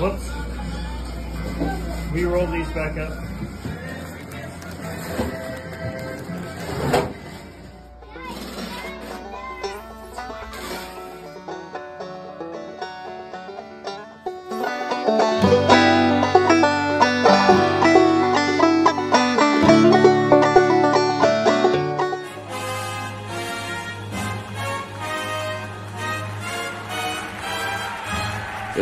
Whoops. We roll these back up.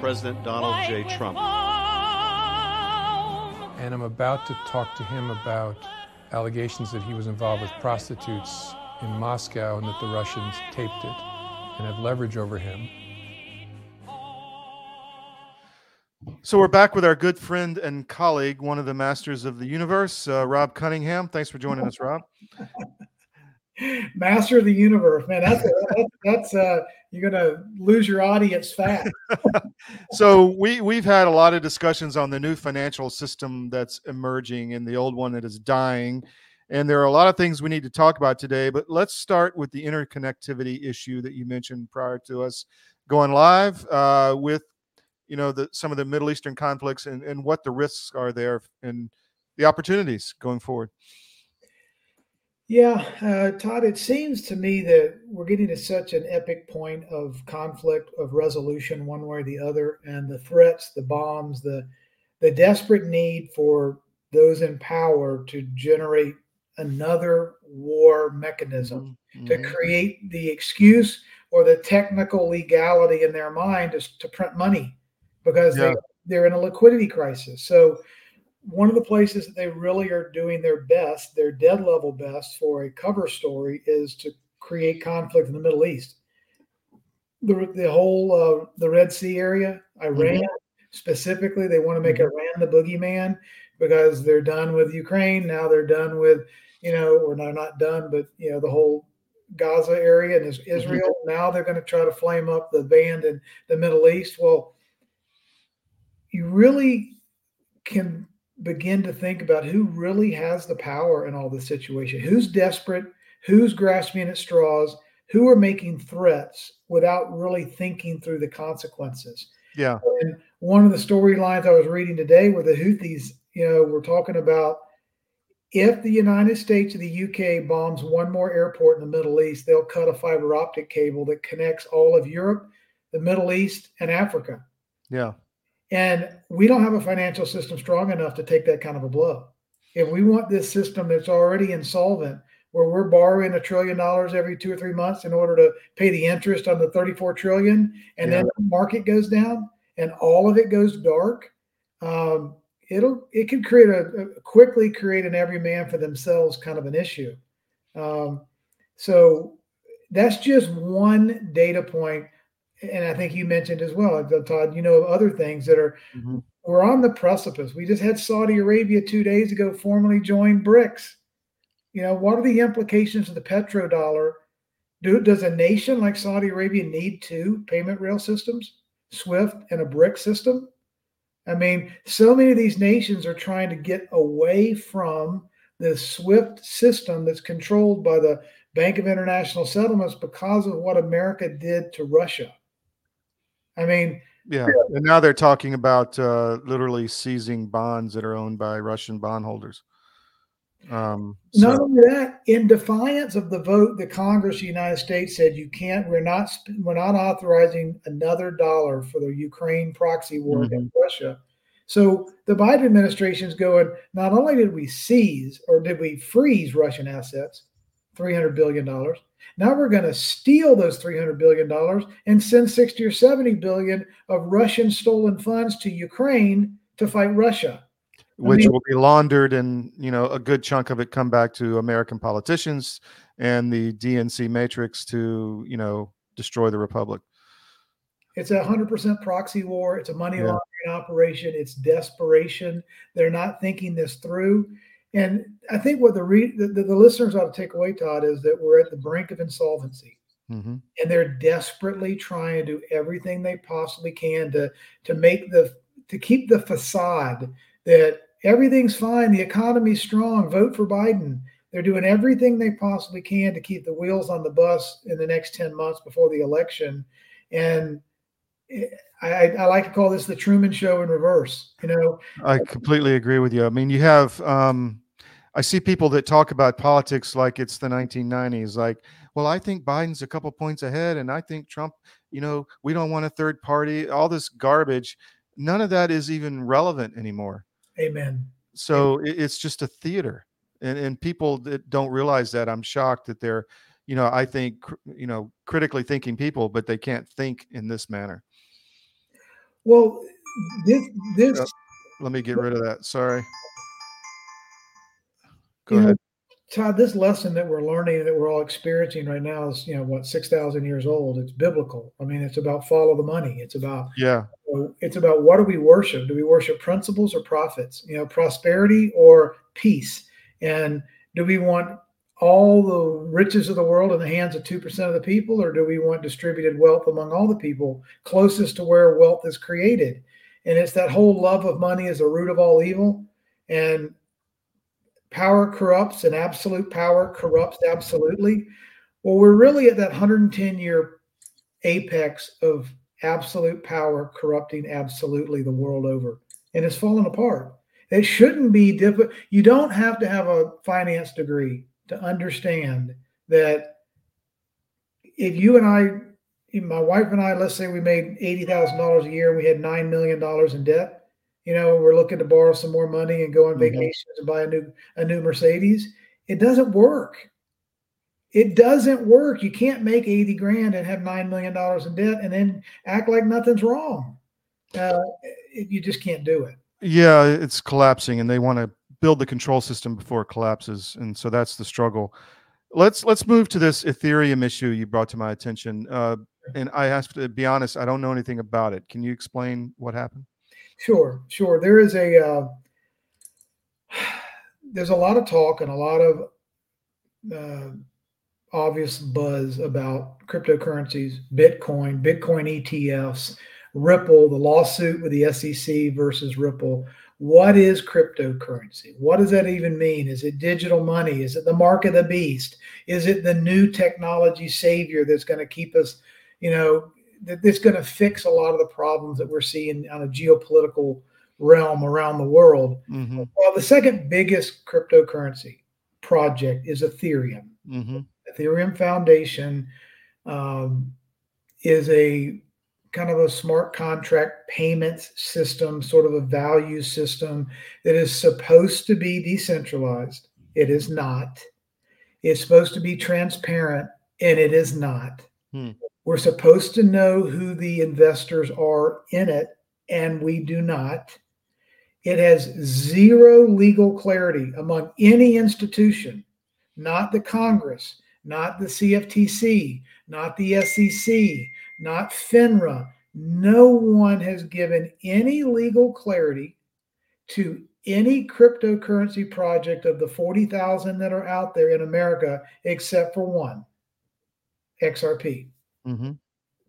President Donald J. Trump. And I'm about to talk to him about allegations that he was involved with prostitutes in Moscow and that the Russians taped it and have leverage over him. So we're back with our good friend and colleague, one of the masters of the universe, uh, Rob Cunningham. Thanks for joining us, Rob. Master of the universe, man. That's that's, that's uh, you're gonna lose your audience fast. so we we've had a lot of discussions on the new financial system that's emerging and the old one that is dying. And there are a lot of things we need to talk about today, but let's start with the interconnectivity issue that you mentioned prior to us going live uh, with you know the some of the Middle Eastern conflicts and, and what the risks are there and the opportunities going forward. Yeah, uh, Todd, it seems to me that we're getting to such an epic point of conflict, of resolution, one way or the other, and the threats, the bombs, the the desperate need for those in power to generate another war mechanism Mm-hmm. to create the excuse or the technical legality in their mind is to print money because Yeah. they, they're in a liquidity crisis. So one of the places that they really are doing their best, their dead level best for a cover story is to create conflict in the Middle East. The, the whole uh, the Red Sea area, Iran mm-hmm. specifically, they want to make mm-hmm. Iran the boogeyman because they're done with Ukraine. Now they're done with, you know, or no, not done, but you know, the whole Gaza area and is- mm-hmm. Israel. Now they're going to try to flame up the band in the Middle East. Well, you really can begin to think about who really has the power in all this situation. Who's desperate? Who's grasping at straws? Who are making threats without really thinking through the consequences? Yeah. And one of the storylines I was reading today were the Houthis, you know, we're talking about if the United States or the UK bombs one more airport in the Middle East, they'll cut a fiber optic cable that connects all of Europe, the Middle East, and Africa. Yeah. And we don't have a financial system strong enough to take that kind of a blow. If we want this system that's already insolvent, where we're borrowing a trillion dollars every two or three months in order to pay the interest on the 34 trillion, and then the market goes down and all of it goes dark, um, it'll it could create a, a quickly create an every man for themselves kind of an issue. Um, so that's just one data point and I think you mentioned as well, Todd, you know, other things that are mm-hmm. we're on the precipice. We just had Saudi Arabia two days ago formally join BRICS. You know, what are the implications of the petrodollar? Do does a nation like Saudi Arabia need two payment rail systems, SWIFT and a BRIC system? I mean, so many of these nations are trying to get away from the SWIFT system that's controlled by the Bank of International Settlements because of what America did to Russia. I mean, Yeah. And now they're talking about uh, literally seizing bonds that are owned by Russian bondholders. Um, Not so- only that, in defiance of the vote, the Congress of the United States said you can't. We're not. We're not authorizing another dollar for the Ukraine proxy war against Russia. So the Biden administration is going. Not only did we seize or did we freeze Russian assets, three hundred billion dollars. Now we're going to steal those three hundred billion dollars and send sixty or seventy billion of Russian stolen funds to Ukraine to fight Russia. which mean- will be laundered and you know a good chunk of it come back to American politicians and the DNC matrix to you know destroy the republic. It's a hundred percent proxy war. It's a money Yeah. laundering operation. It's desperation. They're not thinking this through. And I think what the, re- the, the listeners ought to take away, Todd, is that we're at the brink of insolvency, hmm and they're desperately trying to do everything they possibly can to to make the to keep the facade that everything's fine, the economy's strong, vote for Biden. They're doing everything they possibly can to keep the wheels on the bus in the next 10 months before the election. And it- I, I like to call this the Truman Show in reverse. You know, I completely agree with you. I mean, you have um, I see people that talk about politics like it's the 1990s. Like, well, I think Biden's a couple points ahead, and I think Trump. You know, we don't want a third party. All this garbage. None of that is even relevant anymore. amen. so it, it's just a theater and and people that don't realize that i'm shocked that they're you know i think you know critically thinking people but they can't think in this manner Well, this, this, Yep. let me get rid of that sorry go you know, ahead Todd, this lesson that we're learning that we're all experiencing right now is, you know, what, 6,000 years old. It's biblical. I mean, it's about follow the money. It's about yeah So it's about what do we worship? Do we worship principles or profits? You know, prosperity or peace? And do we want all the riches of the world in the hands of 2% of the people, or do we want distributed wealth among all the people closest to where wealth is created? And it's that whole love of money is the root of all evil. And power corrupts, and absolute power corrupts absolutely. Well, we're really at that 110 year apex of absolute power corrupting absolutely the world over and it's fallen apart it shouldn't be difficult you don't have to have a finance degree to understand that if you and i my wife and i let's say we made $80000 a year and we had $9 million in debt you know we're looking to borrow some more money and go on Mhm. vacations and buy a new a new mercedes it doesn't work it doesn't work. You can't make 80 grand and have $9 million in debt and then act like nothing's wrong. Uh, you just can't do it. yeah it's collapsing and they want to build the control system before it collapses and so that's the struggle. Let's let's move to this ethereum issue you brought to my attention uh, and i have to be honest i don't know anything about it. Can you explain what happened? Sure, sure. There is a, uh, there's a lot of talk and a lot of uh, obvious buzz about cryptocurrencies, Bitcoin, Bitcoin ETFs, Ripple, the lawsuit with the SEC versus Ripple. What is cryptocurrency? What does that even mean? Is it digital money? Is it the mark of the beast? Is it the new technology savior that's going to keep us, you know, that that's going to fix a lot of the problems that we're seeing on a geopolitical realm around the world? mm-hmm, Well, the second biggest cryptocurrency project is Ethereum. mm-hmm. Ethereum Foundation um, is a kind of a smart contract payments system, sort of a value system that is supposed to be decentralized. It is not. It's supposed to be transparent, and it is not. Hmm. We're supposed to know who the investors are in it, and we do not. It has zero legal clarity among any institution, not the Congress, not the CFTC, not the SEC, not FINRA. No one has given any legal clarity to any cryptocurrency project of the 40,000 that are out there in America except for one XRP. Mm-hmm.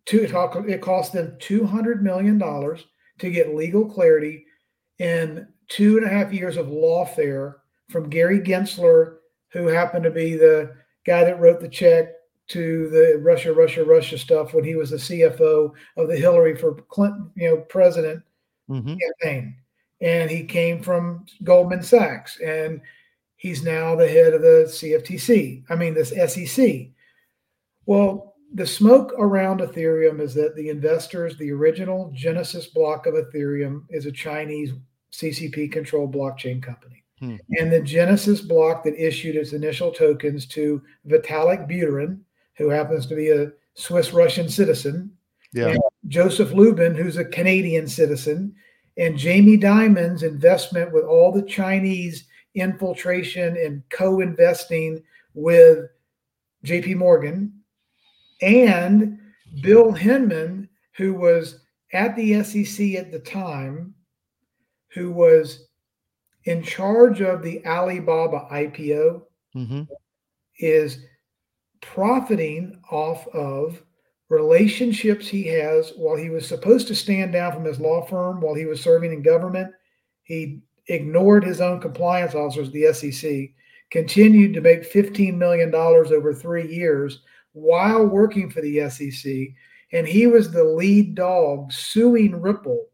Two, it it cost them $200 million to get legal clarity in two and a half years of lawfare from Gary Gensler, who happened to be the guy that wrote the check to the Russia, Russia, Russia stuff when he was the CFO of the Hillary for Clinton, you know, president Mm-hmm. campaign. And he came from Goldman Sachs and he's now the head of the CFTC, I mean, this SEC. Well, the smoke around Ethereum is that the investors, the original Genesis block of Ethereum is a Chinese CCP controlled blockchain company. Hmm. And the Genesis block that issued its initial tokens to Vitalik Buterin, who happens to be a Swiss Russian citizen, Yeah. and Joseph Lubin, who's a Canadian citizen, and Jamie Dimon's investment with all the Chinese infiltration and co-investing with JP Morgan and Bill Hinman, who was at the SEC at the time, who was in charge of the Alibaba IPO, Mm-hmm. is profiting off of relationships he has while he was supposed to stand down from his law firm while he was serving in government. He ignored his own compliance officers, the SEC, continued to make $15 million over three years while working for the SEC. And he was the lead dog suing Ripple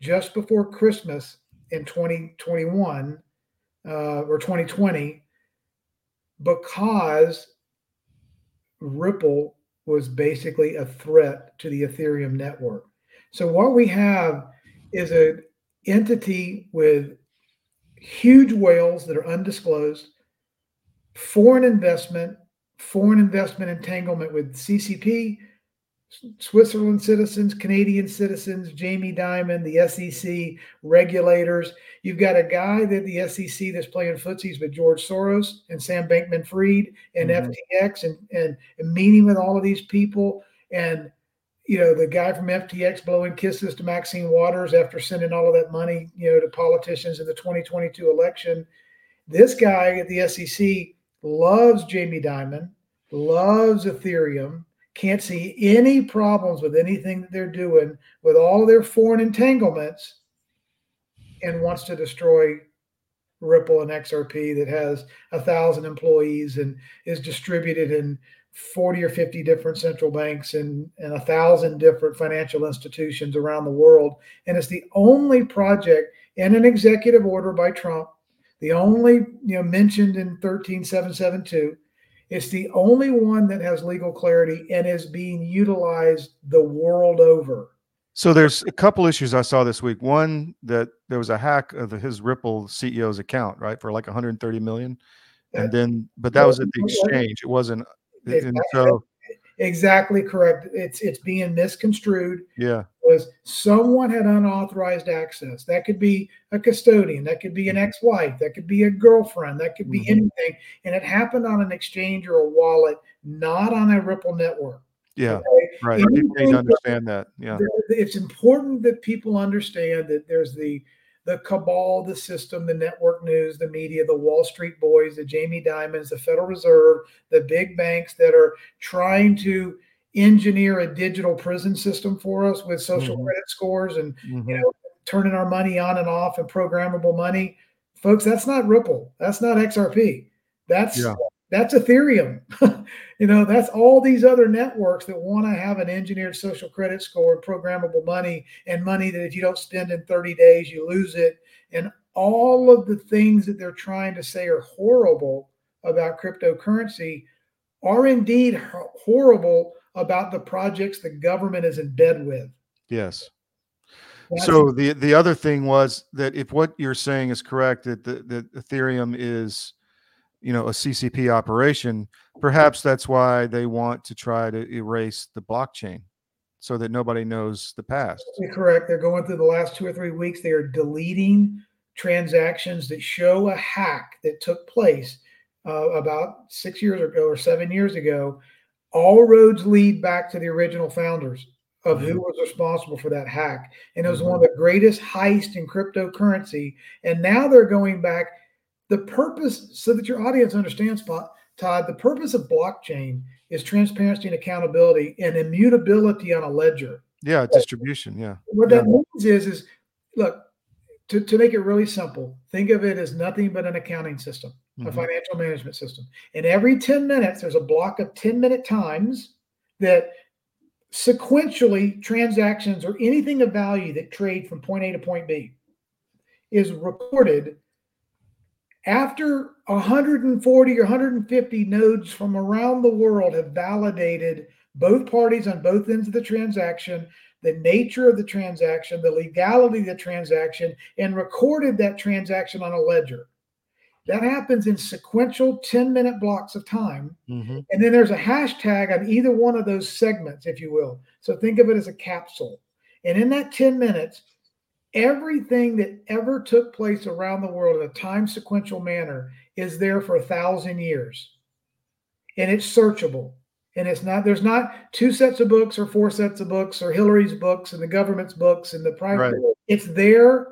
just before Christmas in 2021 uh, or 2020 because Ripple was basically a threat to the Ethereum network. So what we have is an entity with huge whales that are undisclosed, foreign investment, foreign investment entanglement with CCP, Switzerland citizens, Canadian citizens, Jamie Dimon, the SEC, regulators. You've got a guy that the SEC that's playing footsies with George Soros and Sam Bankman Fried and Mhm. FTX and, and, and meeting with all of these people. And, you know, the guy from FTX blowing kisses to Maxine Waters after sending all of that money, you know, to politicians in the 2022 election. This guy at the SEC loves Jamie Dimon, loves Ethereum, can't see any problems with anything that they're doing with all their foreign entanglements and wants to destroy Ripple and XRP that has a thousand employees and is distributed in 40 or 50 different central banks and, and a thousand different financial institutions around the world. And it's the only project in an executive order by Trump, the only you know mentioned in 13772 it's the only one that has legal clarity and is being utilized the world over. So there's a couple issues I saw this week. One that there was a hack of the, his Ripple CEO's account, right, for like 130 million, and then but that was at the exchange. It wasn't, and Exactly, so exactly correct. It's it's being misconstrued. yeah, Was someone had unauthorized access? That could be a custodian. That could be an ex-wife. That could be a girlfriend. That could be Mhm. anything. And it happened on an exchange or a wallet, not on a Ripple network. yeah, okay? right. Anything understand that. Yeah, it's important that people understand that there's the the cabal, the system, the network news, the media, the Wall Street boys, the Jamie Dimons, the Federal Reserve, the big banks that are trying to engineer a digital prison system for us with social Mhm. credit scores and Mhm. you know turning our money on and off and programmable money. Folks, that's not Ripple. That's not XRP. That's Yeah. that's Ethereum. you know, that's all these other networks that want to have an engineered social credit score, programmable money, and money that if you don't spend in 30 days, you lose it. And all of the things that they're trying to say are horrible about cryptocurrency are indeed horrible about the projects the government is in bed with. yes. That's- So the the other thing was that if what you're saying is correct, that the, that Ethereum is, you know, a CCP operation, perhaps that's why they want to try to erase the blockchain, so that nobody knows the past. You're correct. They're going through the last two or three weeks. They are deleting transactions that show a hack that took place uh, about six years ago or seven years ago. All roads lead back to the original founders of who was responsible for that hack. And it was one of mm-hmm. the greatest heists in cryptocurrency. And now they're going back. The purpose, so that your audience understands, Todd, the purpose of blockchain is transparency and accountability and immutability on a ledger Yeah, distribution. Yeah, what Yeah. that means is is look to, to make it really simple think of it as nothing but an accounting system a Mhm. financial management system and every 10 minutes there's a block of 10 minute times that sequentially transactions or anything of value that trade from point a to point b is recorded after 140 or 150 nodes from around the world have validated both parties on both ends of the transaction, the nature of the transaction, the legality of the transaction, and recorded that transaction on a ledger. That happens in sequential 10 minute blocks of time. Mhm. And then there's a hashtag on either one of those segments, if you will. So think of it as a capsule. And in that 10 minutes, everything that ever took place around the world in a time sequential manner is there for a thousand years and it's searchable and it's not there's not two sets of books or four sets of books or hillary's books and the government's books and the private Right. it's there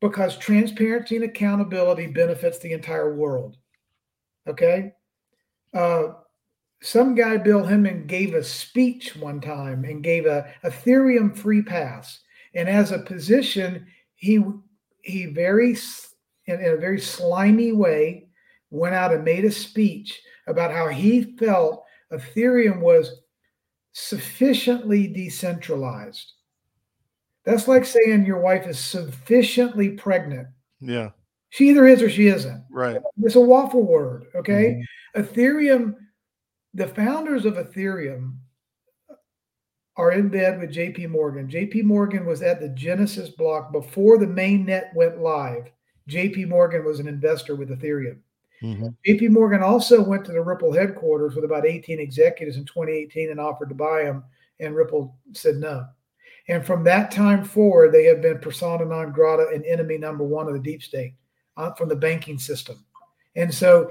because transparency and accountability benefits the entire world okay? Uh, some guy bill hinman gave a speech one time and gave a ethereum free pass. And as a position he he very in, in a very slimy way went out and made a speech about how he felt ethereum was sufficiently decentralized that's like saying your wife is sufficiently pregnant Yeah. she either is or she isn't Right. it's a waffle word okay ethereum the founders of ethereum are in bed with JP Morgan. JP Morgan was at the Genesis block before the main net went live. JP Morgan was an investor with Ethereum. Mhm. JP Morgan also went to the Ripple headquarters with about 18 executives in 2018 and offered to buy them, and Ripple said no. And from that time forward, they have been persona non grata and enemy number one of the deep state uh, from the banking system. And so,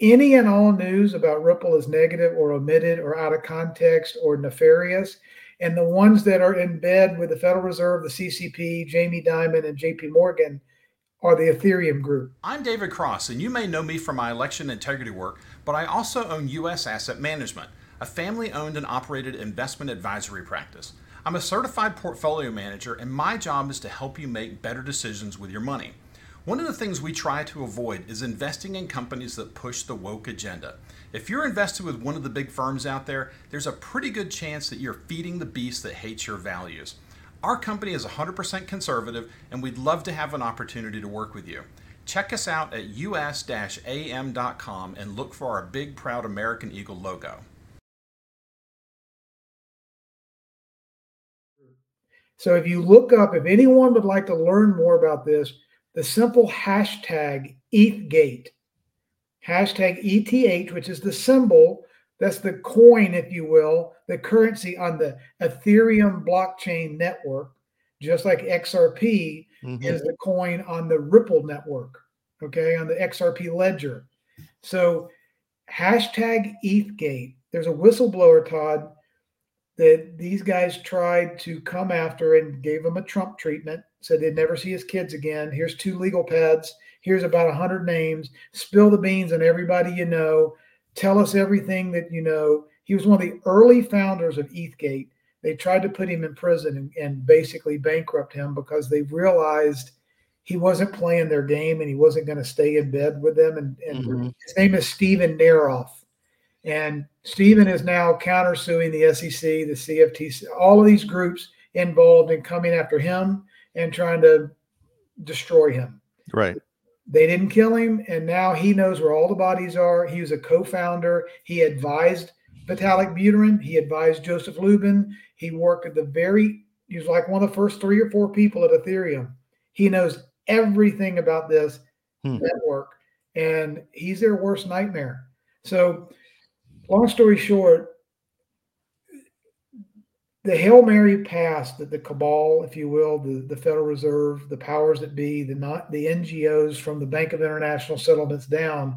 any and all news about Ripple is negative or omitted or out of context or nefarious. And the ones that are in bed with the Federal Reserve, the CCP, Jamie Dimon, and JP Morgan are the Ethereum group. I'm David Cross, and you may know me from my election integrity work, but I also own U.S. Asset Management, a family owned and operated investment advisory practice. I'm a certified portfolio manager, and my job is to help you make better decisions with your money. One of the things we try to avoid is investing in companies that push the woke agenda. If you're invested with one of the big firms out there, there's a pretty good chance that you're feeding the beast that hates your values. Our company is 100% conservative, and we'd love to have an opportunity to work with you. Check us out at us-am.com and look for our big, proud American Eagle logo. So if you look up, if anyone would like to learn more about this, the simple hashtag ETHGate, hashtag ETH, which is the symbol, that's the coin, if you will, the currency on the Ethereum blockchain network, just like XRP Mhm. is the coin on the Ripple network, okay, on the XRP ledger. So hashtag ETHGate. There's a whistleblower, Todd, that these guys tried to come after and gave him a Trump treatment. Said they'd never see his kids again. Here's two legal pads. Here's about a hundred names. Spill the beans on everybody you know. Tell us everything that you know. He was one of the early founders of ETHGate. They tried to put him in prison and, and basically bankrupt him because they realized he wasn't playing their game and he wasn't going to stay in bed with them. And, and Mhm. his name is Steven Nerayoff. And Steven is now countersuing the SEC, the CFTC, all of these groups involved in coming after him and trying to destroy him. Right. They didn't kill him, and now he knows where all the bodies are. He was a co-founder. He advised Vitalik Buterin. He advised Joseph Lubin. He worked at the very. He was like one of the first three or four people at Ethereum. He knows everything about this Hmm. network, and he's their worst nightmare. So, long story short, the Hail Mary pass that the cabal, if you will, the, the Federal Reserve, the powers that be, the not the NGOs from the Bank of International Settlements down,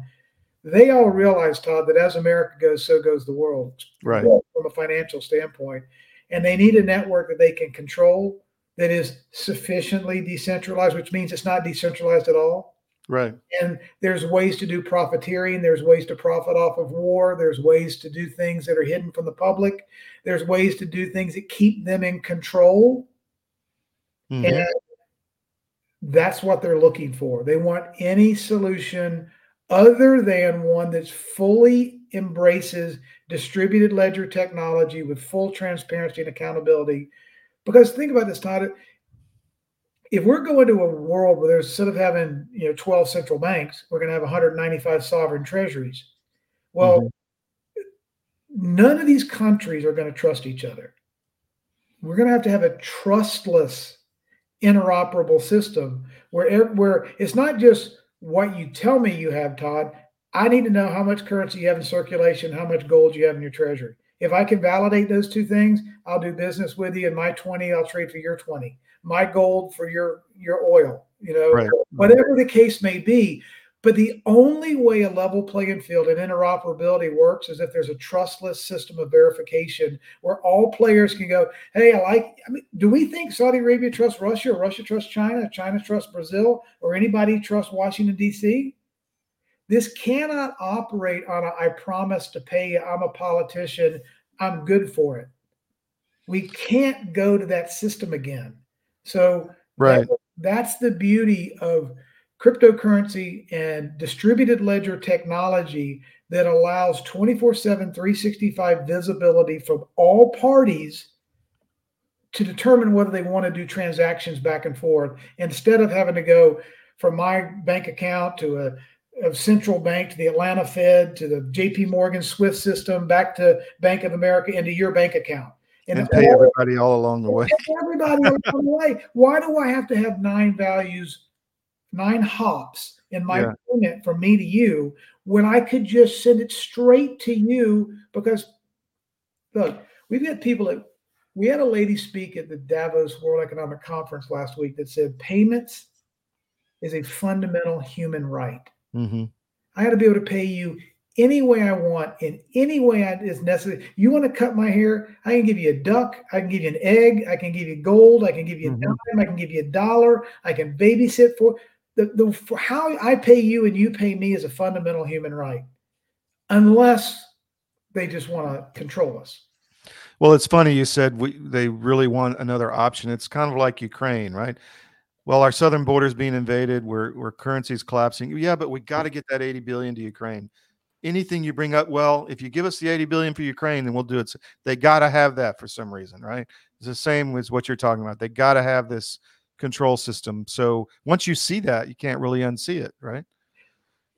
they all realize, Todd, that as America goes, so goes the world Right. from a financial standpoint. And they need a network that they can control that is sufficiently decentralized, which means it's not decentralized at all. Right. And there's ways to do profiteering. There's ways to profit off of war. There's ways to do things that are hidden from the public. There's ways to do things that keep them in control. Mhm. And that's what they're looking for. They want any solution other than one that's fully embraces distributed ledger technology with full transparency and accountability. Because think about this, Todd. If we're going to a world where there's instead of having you know 12 central banks, we're going to have 195 sovereign treasuries. Well, mm-hmm. none of these countries are going to trust each other. We're going to have to have a trustless interoperable system where where it's not just what you tell me you have, Todd. I need to know how much currency you have in circulation, how much gold you have in your treasury. If I can validate those two things, I'll do business with you. And my 20, I'll trade for your 20. my gold for your your oil, you know, Right. whatever the case may be. But the only way a level playing field and interoperability works is if there's a trustless system of verification where all players can go, hey, I like, I mean, do we think Saudi Arabia trusts Russia or Russia trusts China, China trusts Brazil, or anybody trusts Washington, D.C.? This cannot operate on a I promise to pay you, I'm a politician, I'm good for it. We can't go to that system again. So Right. that- that's the beauty of cryptocurrency and distributed ledger technology that allows 24 7, 365 visibility from all parties to determine whether they want to do transactions back and forth instead of having to go from my bank account to a, a central bank to the Atlanta Fed to the JP Morgan Swift system back to Bank of America into your bank account. And all- pay everybody all along the way. everybody along the way. Why do I have to have nine values, nine hops in my Yeah. payment from me to you when I could just send it straight to you? Because look, we've got people that we had a lady speak at the Davos World Economic Conference last week that said payments is a fundamental human right. Hmm I got to be able to pay you any way I want in any way I, is necessary. You want to cut my hair? I can give you a duck. I can give you an egg. I can give you gold. I can give you a Mhm. dime. I can give you a dollar. I can babysit for the, the for how I pay you and you pay me is a fundamental human right, unless they just want to control us. Well, it's funny you said we they really want another option. It's kind of like Ukraine, right? Well, our southern border is being invaded. Where where currency is collapsing. Yeah, but we got to get that eighty billion to Ukraine. Anything you bring up, well, if you give us the eighty billion for Ukraine, then we'll do it. So They got to have that for some reason, right? It's the same as what you're talking about. They got to have this control system. So once you see that, you can't really unsee it, right?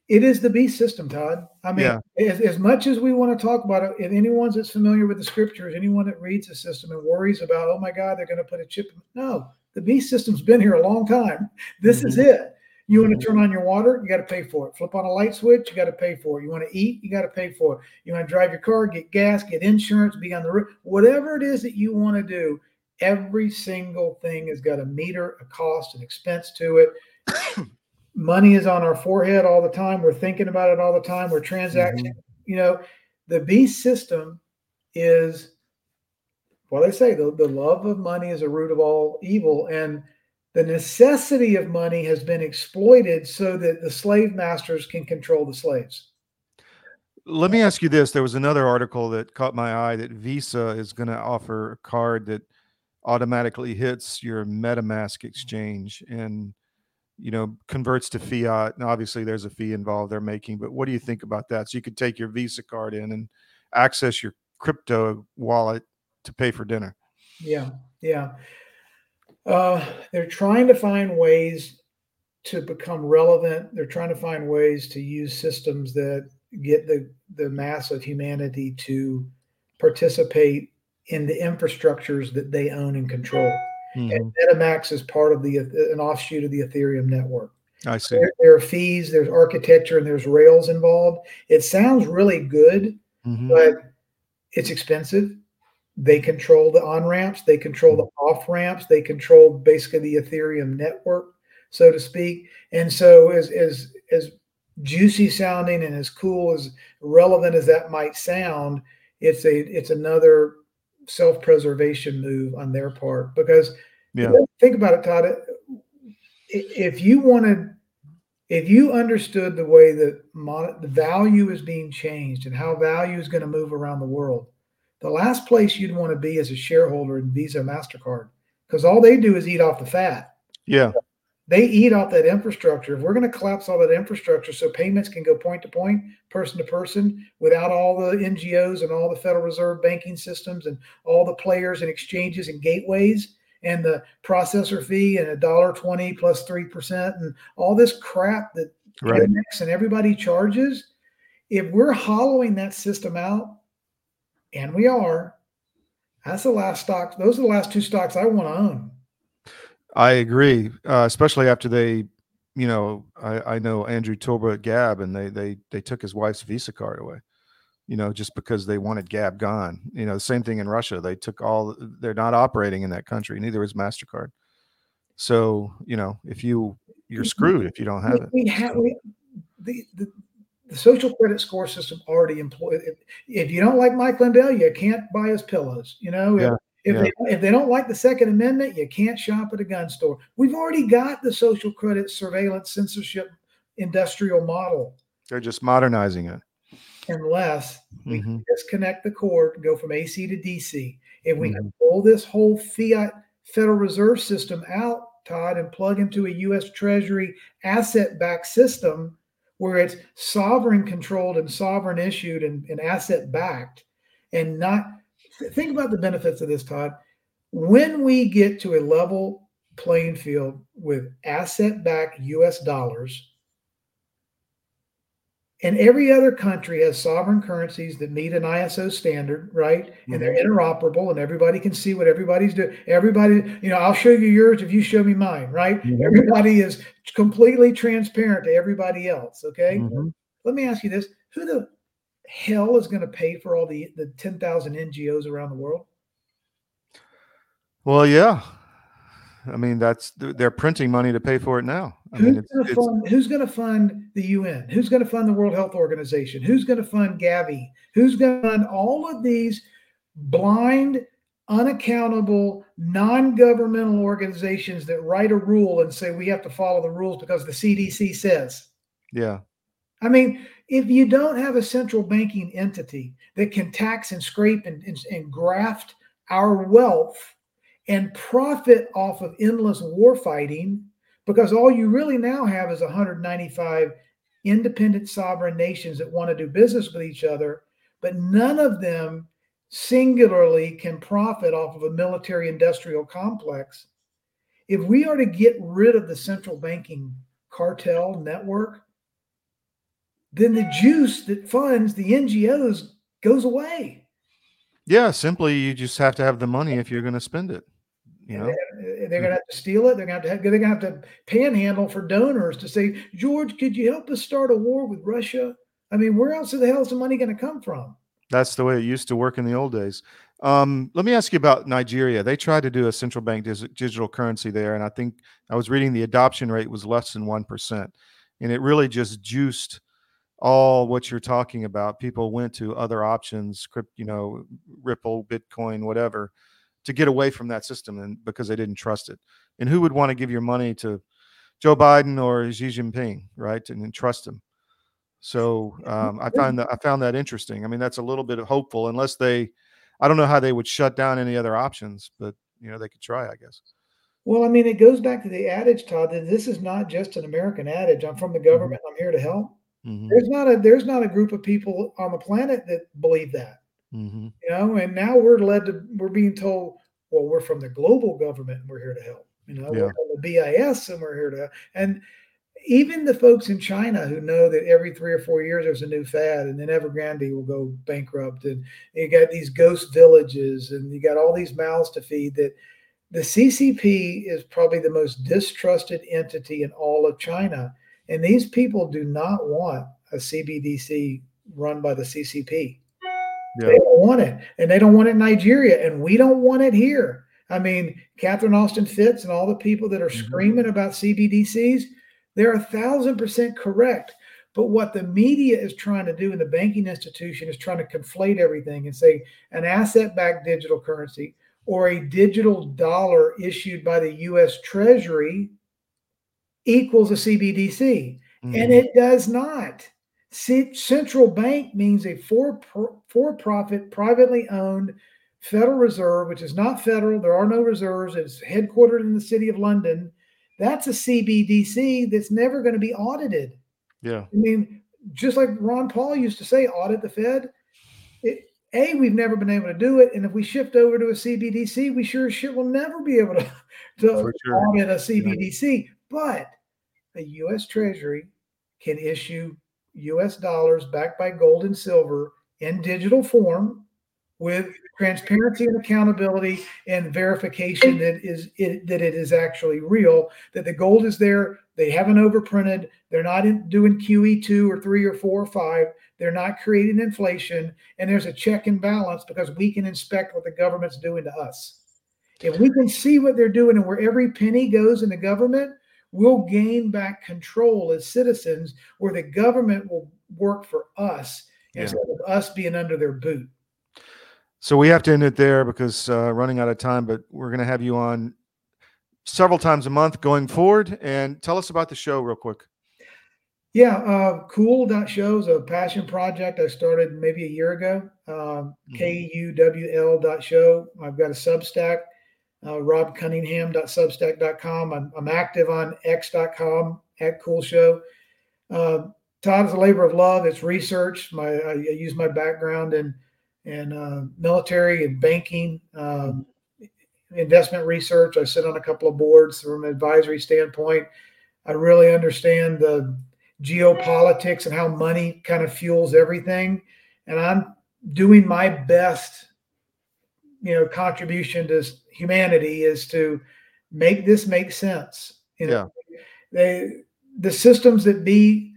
It is the beast system, Todd. I mean, Yeah. as, as much as we want to talk about it, if anyone's that's familiar with the scriptures, anyone that reads the system and worries about, oh my God, they're going to put a chip. in-" No, the beast system's been here a long time. This is mm-hmm. it. You want to mm-hmm. turn on your water, you got to pay for it. Flip on a light switch, you got to pay for it. You want to eat, you got to pay for it. You want to drive your car, get gas, get insurance, be on the roof, whatever it is that you want to do. Every single thing has got a meter, a cost, an expense to it money is on our forehead all the time. We're thinking about it all the time. We're mm-hmm. transacting. You know, the beast system is well, they say the, the love of money is a root of all evil, and the necessity of money has been exploited so that the slave masters can control the slaves. Let me ask you this. There was another article that caught my eye that Visa is going to offer a card that automatically hits your MetaMask exchange and you know converts to fiat. And obviously there's a fee involved they're making, but what do you think about that? So you could take your Visa card in and access your crypto wallet to pay for dinner. Yeah, yeah. Uh, they're trying to find ways to become relevant. They're trying to find ways to use systems that get the the mass of humanity to participate in the infrastructures that they own and control. Mhm. And MetaMask is part of the an offshoot of the Ethereum network. I see. There, there are fees, there's architecture, and there's rails involved. It sounds really good, Mhm. but it's expensive. They control the on ramps, they control the off ramps, they control basically the Ethereum network, so to speak. And so, as as as juicy sounding and as cool as relevant as that might sound, it's a it's another self preservation move on their part because Yeah. think about it, Todd. If you wanted, if you understood the way that mon- the value is being changed and how value is going to move around the world, the last place you'd want to be as a shareholder in Visa, Mastercard, because all they do is eat off the fat. Yeah. They eat off that infrastructure. If we're going to collapse all that infrastructure so payments can go point to point, person to person, without all the NGOs and all the Federal Reserve banking systems and all the players and exchanges and gateways and the processor fee and a dollar twenty plus three percent and all this crap that Right. And everybody charges. If we're hollowing that system out, and we are, that's the last stock. Those are the last two stocks I want to own. I agree, uh, especially after they, you know, I, I know Andrew Torba at Gab, and they they they took his wife's Visa card away, you know, just because they wanted Gab gone. You know, the same thing in Russia. They took all. They're not operating in that country. Neither is Mastercard. So you know, if you you're screwed if you don't have it. We have we, the, the the social credit score system already employed. If, if you don't like Mike Lindell, you can't buy his pillows. You know, Yeah, if, yeah. if, they, if they don't like the Second Amendment, you can't shop at a gun store. We've already got the social credit surveillance censorship industrial model, They're just modernizing it. unless we Mhm. disconnect the cord, go from AC to DC. If we Mm-hmm. can pull this whole fiat Federal Reserve system out, Todd, and plug into a U.S. Treasury asset backed system where it's sovereign controlled and sovereign issued and, and asset backed, and not think about the benefits of this, Todd. When we get to a level playing field with asset backed US dollars, and every other country has sovereign currencies that meet an ISO standard, right? And they're interoperable, and everybody can see what everybody's doing. Everybody, you know, I'll show you yours if you show me mine, right? Everybody is completely transparent to everybody else. Okay. Mhm. Let me ask you this: Who the hell is going to pay for all the the ten thousand NGOs around the world? Well, yeah. I mean, that's they're printing money to pay for it now. I mean, Who's it's, going to it's fund? Who's going to fund the UN? Who's going to fund the World Health Organization? Who's going to fund Gavi? Who's going to fund all of these blind, unaccountable, non-governmental organizations that write a rule and say we have to follow the rules because the CDC says? yeah, I mean, if you don't have a central banking entity that can tax and scrape and, and, and graft our wealth and profit off of endless war fighting, because all you really now have is 195 independent sovereign nations that want to do business with each other, but none of them singularly can profit off of a military industrial complex. If we are to get rid of the central banking cartel network, then the juice that funds the NGOs goes away. yeah. Simply, you just have to have the money if you're going to spend it. You know, They're going to have to steal it. They're to have to. They're to have to panhandle for donors to say, George, could you help us start a war with Russia? I mean, where else the hell is the money going to come from? that's the way it used to work in the old days. Um, let me ask you about Nigeria. They tried to do a central bank dis- digital currency there, and I think I was reading the adoption rate was less than one percent, and it really just juiced all what you're talking about. People went to other options, crypt, you know, Ripple, Bitcoin, whatever, to get away from that system, and because they didn't trust it. And who would want to give your money to Joe Biden or Xi Jinping, right? And, and trust him. So um, I find that I found that interesting. I mean, that's a little bit of hopeful, unless they, I don't know how they would shut down any other options, but you know they could try, I guess. Well, I mean, it goes back to the adage, Todd, that this is not just an American adage. I'm from the government. I'm here to help. hmm There's not a there's not a group of people on the planet that believe that. Hmm you know and now we're led to we're being told well we're from the global government and we're here to help. You know Yeah. we're from the bis and we're here to and even the folks in china who know that every three or four years there's a new fad and then evergrande will go bankrupt and you got these ghost villages and you got all these mouths to feed that the ccp is probably the most distrusted entity in all of china. And these people do not want a cbdc run by the ccp Yeah. they don't want it, and they don't want it in Nigeria, and we don't want it here. I mean, Catherine Austin Fitts and all the people that are Mhm. screaming about CBDCs, they're a thousand percent correct. But what the media is trying to do, and the banking institution is trying to conflate everything and say an asset-backed digital currency or a digital dollar issued by the U.S. Treasury equals a CBDC and Mhm. it does not. Central bank means a for for profit, privately owned Federal Reserve, which is not federal. There are no reserves. It's headquartered in the city of London. That's a CBDC that's never going to be audited. yeah. I mean, just like Ron Paul used to say, audit the Fed. It, a, we've never been able to do it, and if we shift over to a CBDC, we sure as shit will never be able to, to sure. audit a CBDC. But a U.S. Treasury can issue U.S. dollars backed by gold and silver in digital form with transparency and accountability and verification that is it, that it is actually real that the gold is there. They haven't overprinted. They're not in, doing qe2 or 3 or 4 or 5 they're not creating inflation. And there's a check and balance because we can inspect what the government's doing to us. If we can see what they're doing and where every penny goes in the government, we'll gain back control as citizens where the government will work for us Yeah. instead of us being under their boot. So we have to end it there because uh, running out of time, but we're going to have you on several times a month going forward. And tell us about the show real quick. Yeah, uh, cool. That show is a passion project I started maybe a year ago. Um, Mhm. K-U-W-L dot show. I've got a Substack, uh, robcunningham.substack.com. I'm, I'm active on x.com at cool show. Uh, Todd is a labor of love. It's research. My I, I use my background in in uh, military and banking, um, investment research. I sit on a couple of boards from an advisory standpoint. I really understand the geopolitics and how money kind of fuels everything. And I'm doing my best, you know, contribution to humanity is to make this make sense. You know, they the systems that be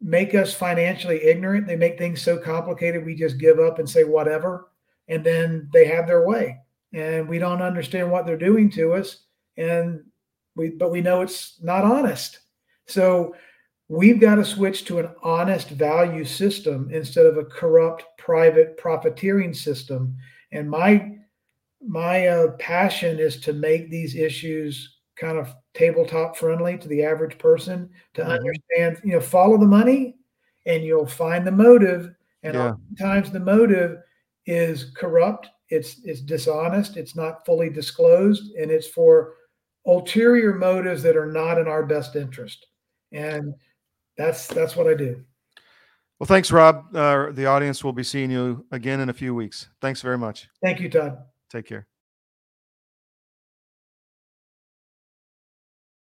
make us financially ignorant. They make things so complicated we just give up and say whatever, and then they have their way, and we don't understand what they're doing to us, and we but we know it's not honest. So we've got to switch to an honest value system instead of a corrupt private profiteering system. And my my uh, passion is to make these issues kind of tabletop friendly to the average person to Mhm. understand. You know, follow the money, and you'll find the motive. And Yeah. oftentimes the motive is corrupt. It's it's dishonest. It's not fully disclosed, and it's for ulterior motives that are not in our best interest. And that's that's what I do. Well, thanks, Rob. Uh, the audience will be seeing you again in a few weeks. Thanks very much. Thank you, Todd. Take care.